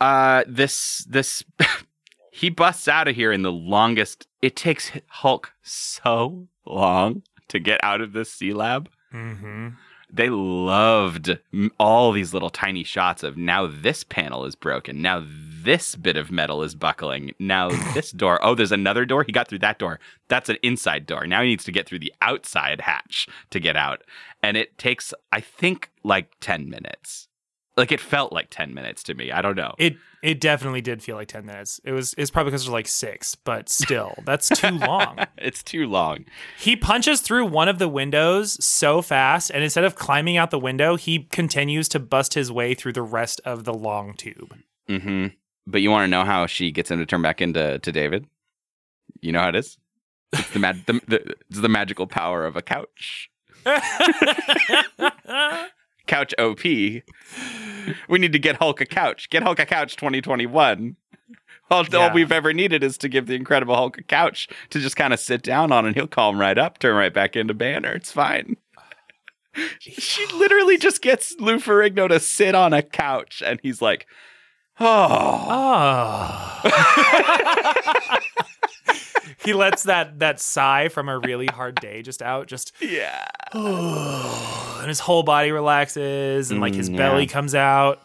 uh this this he busts out of here in the longest it takes Hulk so long to get out of this sea lab. mm-hmm. They loved all these little tiny shots of now this panel is broken. Now this bit of metal is buckling. Now this door. Oh, there's another door. He got through that door. That's an inside door. Now he needs to get through the outside hatch to get out. And it takes, I think, like 10 minutes. Like it felt like 10 minutes to me. I don't know. it it definitely did feel like ten minutes. It was it's probably because there's like six, but still, that's too long. it's too long. He punches through one of the windows so fast, and instead of climbing out the window, he continues to bust his way through the rest of the long tube. mm-hmm But you want to know how she gets him to turn back into to David? You know how it is? It's the, mag- the, the, it's the magical power of a couch. Couch OP. We need to get Hulk a couch. Get Hulk a couch 2021. All, all we've ever needed is to give the Incredible Hulk a couch to just kind of sit down on, and he'll calm right up, turn right back into Banner. It's fine. she literally just gets Lou Ferrigno to sit on a couch, and he's like, "Oh, oh. he lets that that sigh from a really hard day just out, just yeah." and his whole body relaxes, and like his Mm, belly yeah. comes out.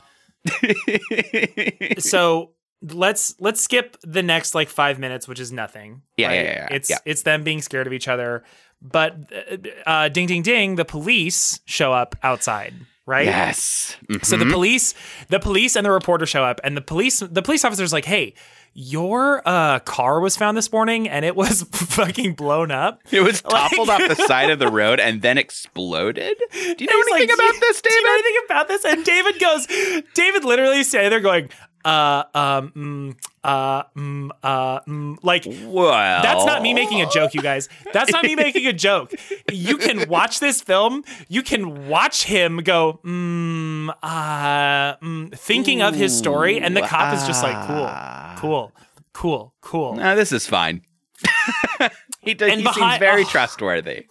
so let's let's skip the next like five minutes, which is nothing. Yeah, yeah, yeah, yeah, It's yeah. it's them being scared of each other. But uh, uh, ding, ding, ding! The police show up outside. Right? Yes. So the Mhm. police, the police and the reporter show up, and the police, the police officer's like, "Hey, your uh, car was found this morning, and it was fucking blown up." it was Like- toppled off the side of the road and then exploded. Do you know anything like, about "Do- this, Do you know David? anything about this? And David goes, David literally standing there going, uh, um, mm, uh, mm, uh, mm, like. Well, That's not me making a joke, you guys. That's not me making a joke. You can watch this film. You can watch him go, mm, uh, mm, thinking of his story, and the cop is just like, cool, cool, cool, cool. No, this is fine. he does, he behind- seems very oh. trustworthy.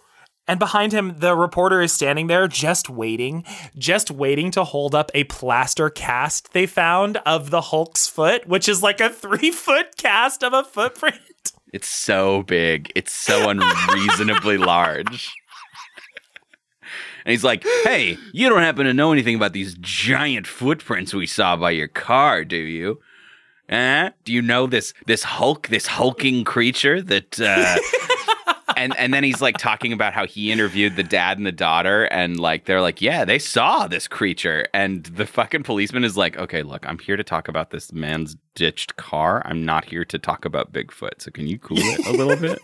And behind him, the reporter is standing there just waiting, just waiting to hold up a plaster cast they found of the Hulk's foot, which is like a three foot cast of a footprint. It's so big. It's so unreasonably large. And he's like, "Hey, you don't happen to know anything about these giant footprints we saw by your car, do you? Eh? Do you know this this Hulk, this hulking creature that?" Uh... and and then he's like talking about how he interviewed the dad and the daughter, and like they're like, "Yeah, they saw this creature." And the fucking policeman is like, "Okay, look, I'm here to talk about this man's ditched car. I'm not here to talk about Bigfoot. So can you cool it a little bit?"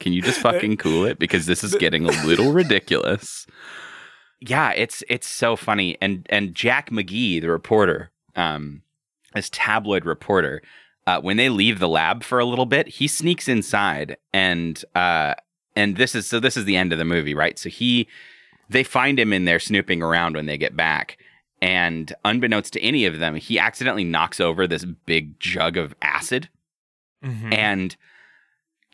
Can you just fucking cool it because this is getting a little ridiculous. Yeah, it's it's so funny and and Jack McGee, the reporter, um this tabloid reporter, uh, when they leave the lab for a little bit, he sneaks inside and uh and this is so this is the end of the movie, right? So he they find him in there snooping around when they get back. And unbeknownst to any of them, he accidentally knocks over this big jug of acid Mhm. and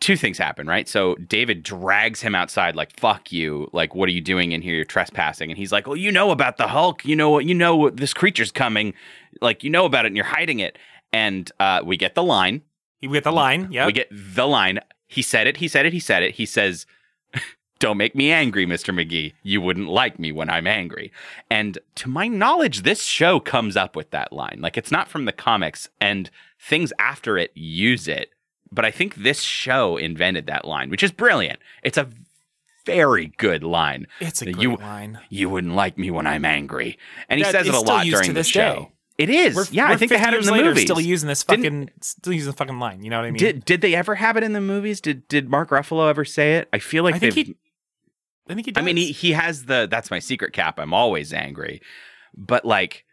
two things happen, right? So David drags him outside, like "fuck you," like "what are you doing in here? You're trespassing." And he's like, "Well, you know about the Hulk. You know what? You know what this creature's coming. Like you know about it, and you're hiding it." And uh, we get the line. we get the line. Yeah. We get the line. He said it. He said it. He said it. He says. Don't make me angry, Mr. McGee. You wouldn't like me when I'm angry. And to my knowledge, this show comes up with that line. Like it's not from the comics, and things after it use it but I think this show invented that line, which is brilliant. It's a very good line. it's a You- line. You wouldn't like me when I'm angry, and he That says it a lot during the this show. day. It is, We're, yeah. we're I think they had it in the later movies. Still using this Didn't- fucking, still using the fucking line. You know what I mean? Did did they ever have it in the movies? Did did Mark Ruffalo ever say it? I feel like I think he. I think he. I mean, he he has the that's my secret cap. I'm always angry, but like.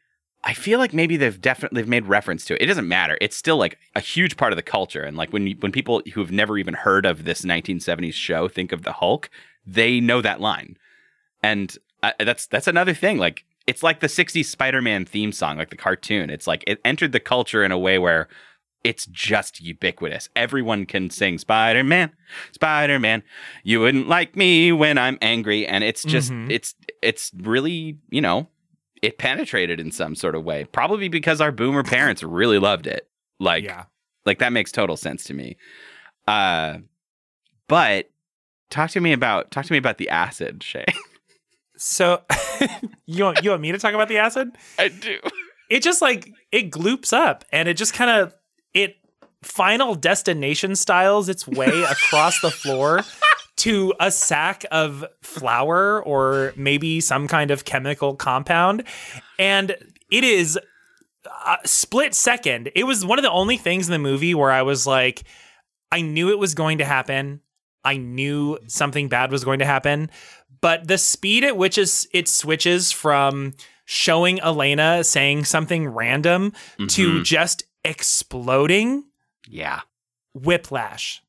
I feel like maybe they've definitely they've made reference to it. It doesn't matter. It's still like a huge part of the culture. And like when you, when people who have never even heard of this 1970s show think of the Hulk, they know that line. And uh, that's that's another thing. Like it's like the 60s Spider-Man theme song, like the cartoon. It's like it entered the culture in a way where it's just ubiquitous. Everyone can sing Spider-Man, Spider-Man. You wouldn't like me when I'm angry, and it's just Mhm. it's it's really you know it penetrated in some sort of way. Probably because our boomer parents really loved it. Like yeah. like that makes total sense to me. Uh, but talk to me about talk to me about the acid, Shay. So you want you want me to talk about the acid? I do. It just like it gloops up and it just kind of it final destination styles its way across the floor to a sack of flour or maybe some kind of chemical compound and it is a split second it was one of the only things in the movie where i was like i knew it was going to happen i knew something bad was going to happen but the speed at which is it switches from showing elena saying something random to Mhm. just exploding yeah, whiplash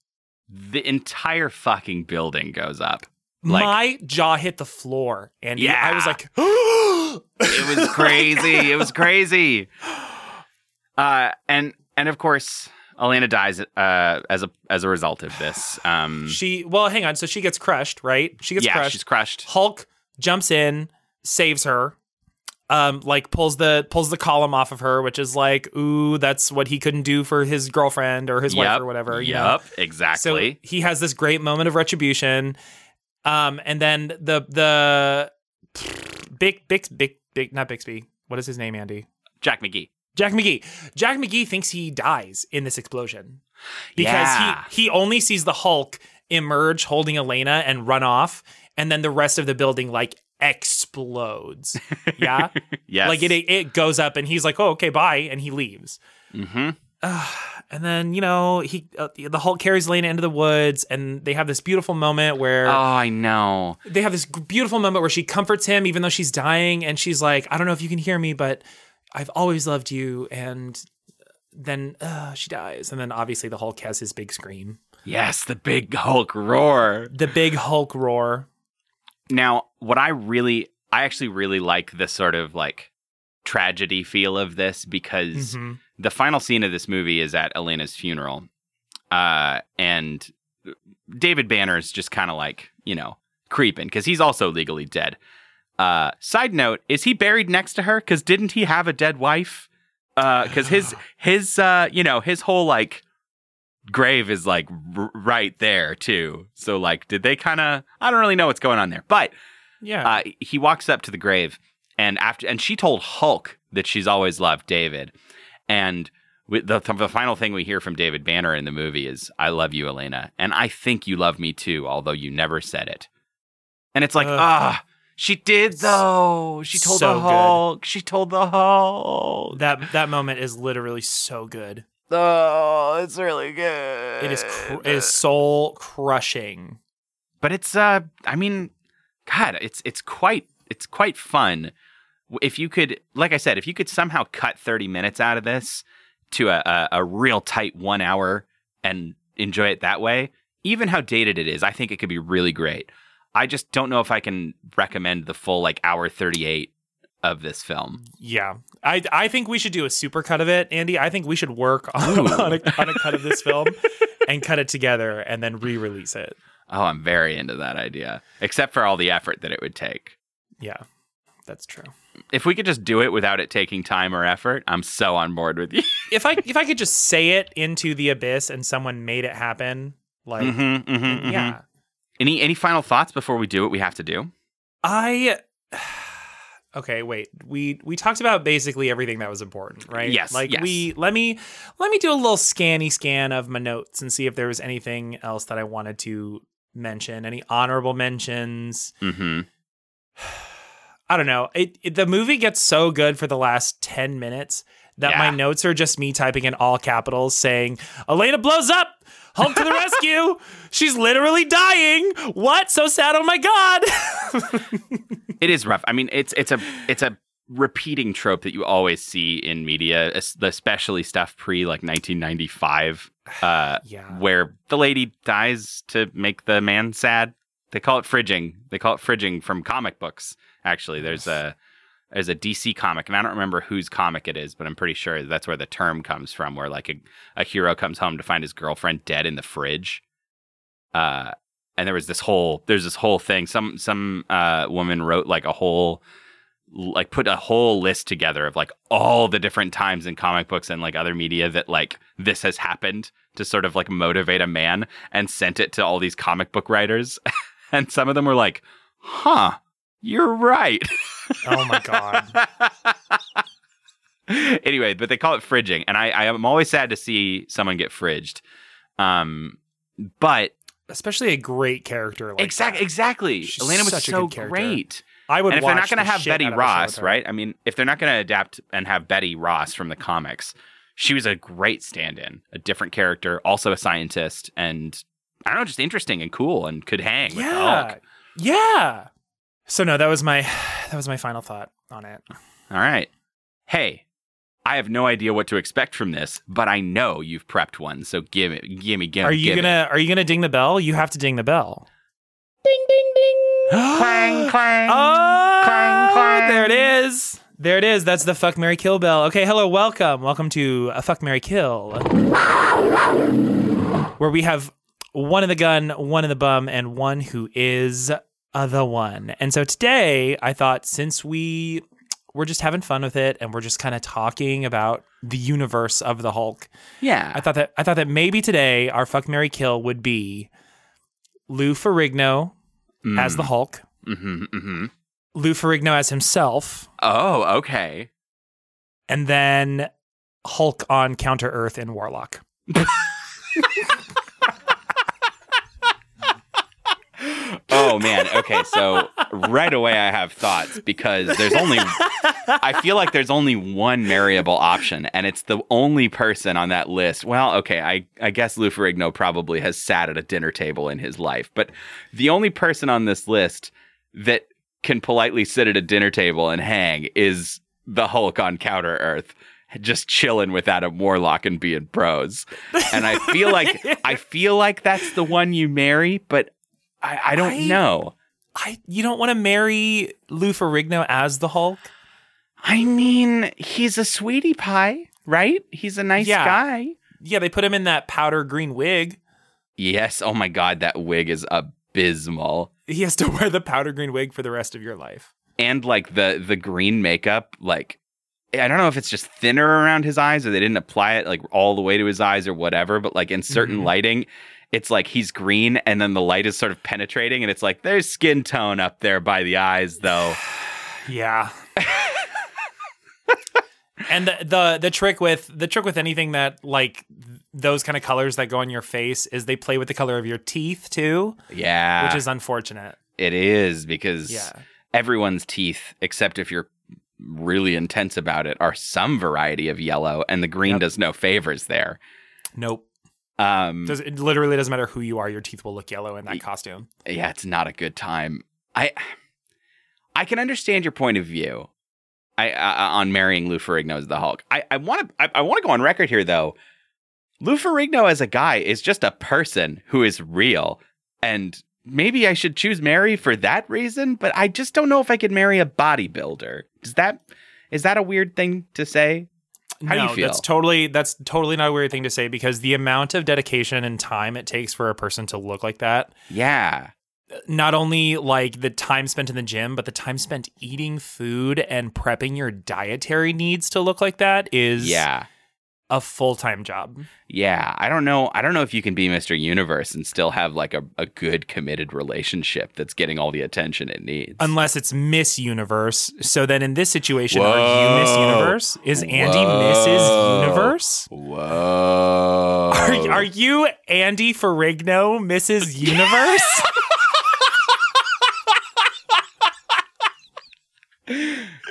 the entire fucking building goes up. Like- my jaw hit the floor and Yeah. i was like It was crazy. it was crazy. Uh, and and of course, Elena dies uh, as a as a result of this. Um, she well hang on so she gets crushed right she gets yeah, crushed she's crushed. hulk jumps in saves her um like pulls the pulls the column off of her which is like ooh that's what he couldn't do for his girlfriend or his wife or whatever you know? Yep, exactly. so he has this great moment of retribution um and then the the big big big big not bixby what is his name andy Jack McGee. Jack McGee. Jack McGee thinks he dies in this explosion because Yeah. he he only sees the Hulk emerge holding Elena and run off, and then the rest of the building like explodes. Yeah. yes. Like it it goes up and he's like, "Oh, okay, bye," and he leaves. hmm And then, you know, he uh, the Hulk carries Lena into the woods and they have this beautiful moment where Oh, I know. they have this beautiful moment where she comforts him even though she's dying and she's like, "I don't know if you can hear me, but I've always loved you." And then uh, she dies and then obviously the Hulk has his big scream. Yes, the big Hulk roar. The big Hulk roar. Now, what I really, I actually really like the sort of like tragedy feel of this because Mhm. the final scene of this movie is at Elena's funeral. Uh, and David Banner is just kind of like, you know, creeping because he's also legally dead. Uh, side note, is he buried next to her? Because didn't he have a dead wife? Because his, his, uh, you know, his whole like grave is like r- right there too. So like, did they kind of? I don't really know what's going on there, but Yeah. uh, he walks up to the grave, and after, and she told Hulk that she's always loved David, and with the, the final thing we hear from David Banner in the movie is "I love you, Elena," and I think you love me too, although you never said it. And it's like, ah, she did though. She told So the good. Hulk. She told the Hulk. that that moment is literally so good. Oh, it's really good. It is cr- it is soul crushing. but it's uh i mean god it's it's quite it's quite fun if you could like i said if you could somehow cut 30 minutes out of this to a, a, a real tight one hour and enjoy it that way even how dated it is i think it could be really great i just don't know if i can recommend the full like hour 38 of this film Yeah, I I think we should do a super cut of it, Andy. I think we should work on, on, a, on a cut of this film and cut it together and then re-release it. oh i'm very into that idea except for all the effort that it would take Yeah, that's true. if we could just do it without it taking time or effort i'm so on board with you If I if I could just say it into the abyss and someone made it happen, like Mhm, mhm, mhm. yeah, Any any final thoughts before we do what we have to do? I. Okay, wait. We we talked about basically everything that was important, right? Yes, Like yes. we let me let me do a little scanny scan of my notes and see if there was anything else that I wanted to mention. Any honorable mentions? Mm-hmm. I don't know. It, it the movie gets so good for the last 10 minutes that Yeah. my notes are just me typing in all capitals saying, Elena blows up! Hulk to the rescue! She's literally dying! What? So sad, oh my god! It is rough. I mean, it's it's a it's a repeating trope that you always see in media, especially stuff pre like 1995, uh, yeah. where the lady dies to make the man sad. They call it fridging. They call it fridging from comic books. Actually, there's a there's a DC comic, and I don't remember whose comic it is, but I'm pretty sure that's where the term comes from, where like a, a hero comes home to find his girlfriend dead in the fridge. Uh, and there was this whole there's this whole thing. Some some uh woman wrote like a whole like put a whole list together of like all the different times in comic books and like other media that like this has happened to sort of like motivate a man and sent it to all these comic book writers and some of them were like huh you're right Oh my god. anyway but they call it fridging and i i am always sad to see someone get fridged um but Especially a great character like exactly exactly She's elena was such a so great I would and if they're not going to have Betty out of a show Ross, right? I mean, if they're not going to adapt and have Betty Ross from the comics, she was a great stand-in, a different character, also a scientist, and I don't know, just interesting and cool, and could hang with Yeah. Yeah. So no, that was my that was my final thought on it. All right, hey, I have no idea what to expect from this, but I know you've prepped one, so give it, give me, gimme. Are you give gonna are you gonna ding the bell? You have to ding the bell. Ding ding ding! clang clang! Oh, clang clang! there it is. There it is. That's the fuck Marry Kill bell. Okay, hello, welcome, welcome to a fuck Marry Kill, where we have one in the gun, one in the bum, and one who is uh, the one. And so today, I thought since we we're just having fun with it, and we're just kind of talking about the universe of the Hulk, Yeah, I thought that I thought that maybe today our fuck Marry Kill would be Lou Ferrigno as the Hulk. Mm-hmm, mm-hmm. Lou Ferrigno as himself, Oh, okay. and then Hulk on Counter Earth in Warlock. Oh man. Okay, so right away I have thoughts because there's only I feel like there's only one marryable option, and it's the only person on that list. Well, okay, I, I guess Lou Ferrigno probably has sat at a dinner table in his life, but the only person on this list that can politely sit at a dinner table and hang is the Hulk on Counter Earth. Just chilling with Adam Warlock and being bros, and I feel like I feel like that's the one you marry, but I, I don't I- know. I you don't want to marry Lou Ferrigno as the Hulk? I mean, he's a sweetie pie, right? He's a nice Yeah. guy. Yeah, they put him in that powder green wig. Yes. Oh my God, that wig is abysmal. He has to wear the powder green wig for the rest of your life. And like the the green makeup, like I don't know if it's just thinner around his eyes or they didn't apply it like all the way to his eyes or whatever. But like in certain Mhm. lighting, it's like he's green and then the light is sort of penetrating and it's like there's skin tone up there by the eyes though. Yeah. and the, the the trick with the trick with anything that like those kind of colors that go on your face is they play with the color of your teeth too, Yeah. which is unfortunate. it is because Yeah. everyone's teeth, except if you're really intense about it, are some variety of yellow, and the green Yep. does no favors there. Nope. Um, Does it literally doesn't matter who you are, your teeth will look yellow in that costume. yeah, it's not a good time. I I can understand your point of view. I uh, on marrying Lou Ferrigno as the Hulk. I I want to I, I want to go on record here though. Lou Ferrigno as a guy is just a person who is real, and maybe I should choose marry for that reason. But I just don't know if I could marry a bodybuilder. Is that is that a weird thing to say? How do no, you feel? that's totally that's totally not a weird thing to say because the amount of dedication and time it takes for a person to look like that Yeah, not only like the time spent in the gym, but the time spent eating food and prepping your dietary needs to look like that is yeah, a full time job. yeah. I don't know. I don't know if you can be Mr. Universe and still have like a, a good committed relationship that's getting all the attention it needs. Unless it's Miss Universe. So then in this situation, are you Miss Universe? Is Andy Whoa. Mrs. Universe? Whoa. Are, are you Andy Ferrigno, Mrs. Universe?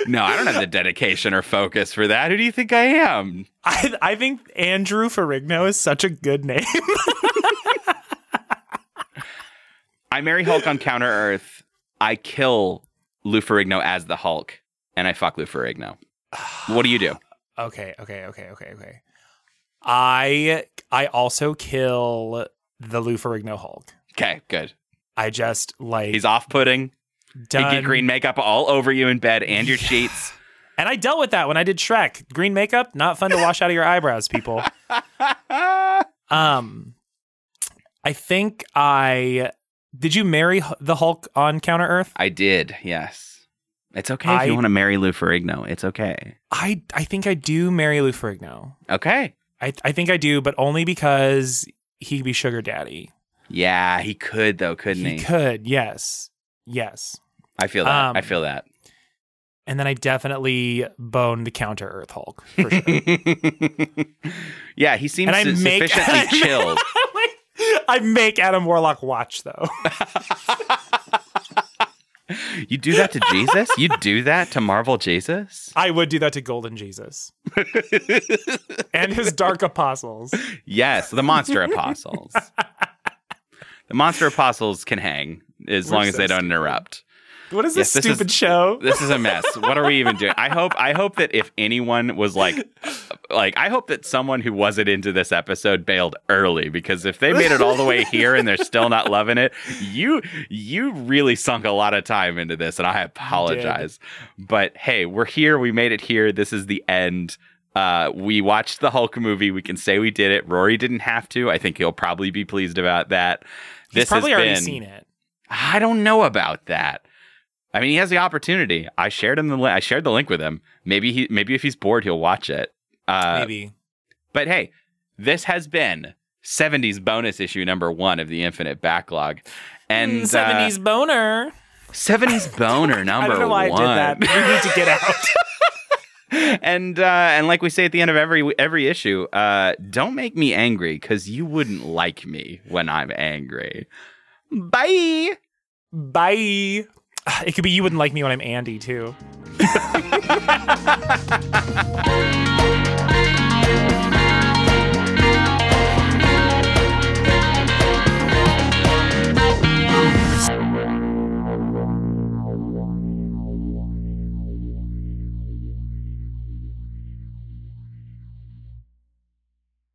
no, I don't have the dedication or focus for that. Who do you think I am? I, I think Andrew Ferrigno is such a good name. I marry Hulk on Counter Earth. I kill Lou Ferrigno as the Hulk, and I fuck Lou Ferrigno. What do you do? Okay, okay, okay, okay, okay. I I also kill the Lou Ferrigno Hulk. Okay, good. I just like He's off-putting. Done, get green makeup all over you in bed and your sheets. and I dealt with that when I did Shrek. Green makeup not fun to wash out of your eyebrows, people. Um, I think I did. You marry the Hulk on Counter Earth? I did, yes. It's okay if you want to marry Lou Ferrigno. It's okay. I I think I do marry Lou Ferrigno. Okay. I I think I do, but only because he could be sugar daddy. Yeah, he could though, couldn't he? He could, yes, yes. I feel that. Um, I feel that. And then I definitely bone the Counter Earth Hulk for sure. yeah, he seems su- make- sufficiently chilled. I make Adam Warlock watch though. You do that to Jesus? You do that to Marvel Jesus? I would do that to Golden Jesus and his Dark Apostles. Yes, the monster apostles. the monster apostles can hang as We're long as they don't stupid. interrupt. What is Yes, this this is- stupid show? This is a mess. What are we even doing? I hope I hope that if anyone was like like I hope that someone who wasn't into this episode bailed early because if they made it all the way here and they're still not loving it, you you really sunk a lot of time into this and I apologize. But hey, we're here. We made it here. This is the end. Uh, we watched the Hulk movie. We can say we did it. Rory didn't have to. I think he'll probably be pleased about that. He's This probably has already been, seen it. I don't know about that. I mean, he has the opportunity. I shared him the li- I shared the link with him. Maybe he maybe if he's bored, he'll watch it. Uh, Maybe. But hey, this has been 70s bonus issue number one of the Infinite Backlog, and Mm, 70s boner. uh, 70s boner number I don't know why one. I did that. We need to get out. and uh, and like we say at the end of every every issue, uh, don't make me angry because you wouldn't like me when I'm angry. Bye. Bye. It could be you wouldn't like me when I'm Andy too.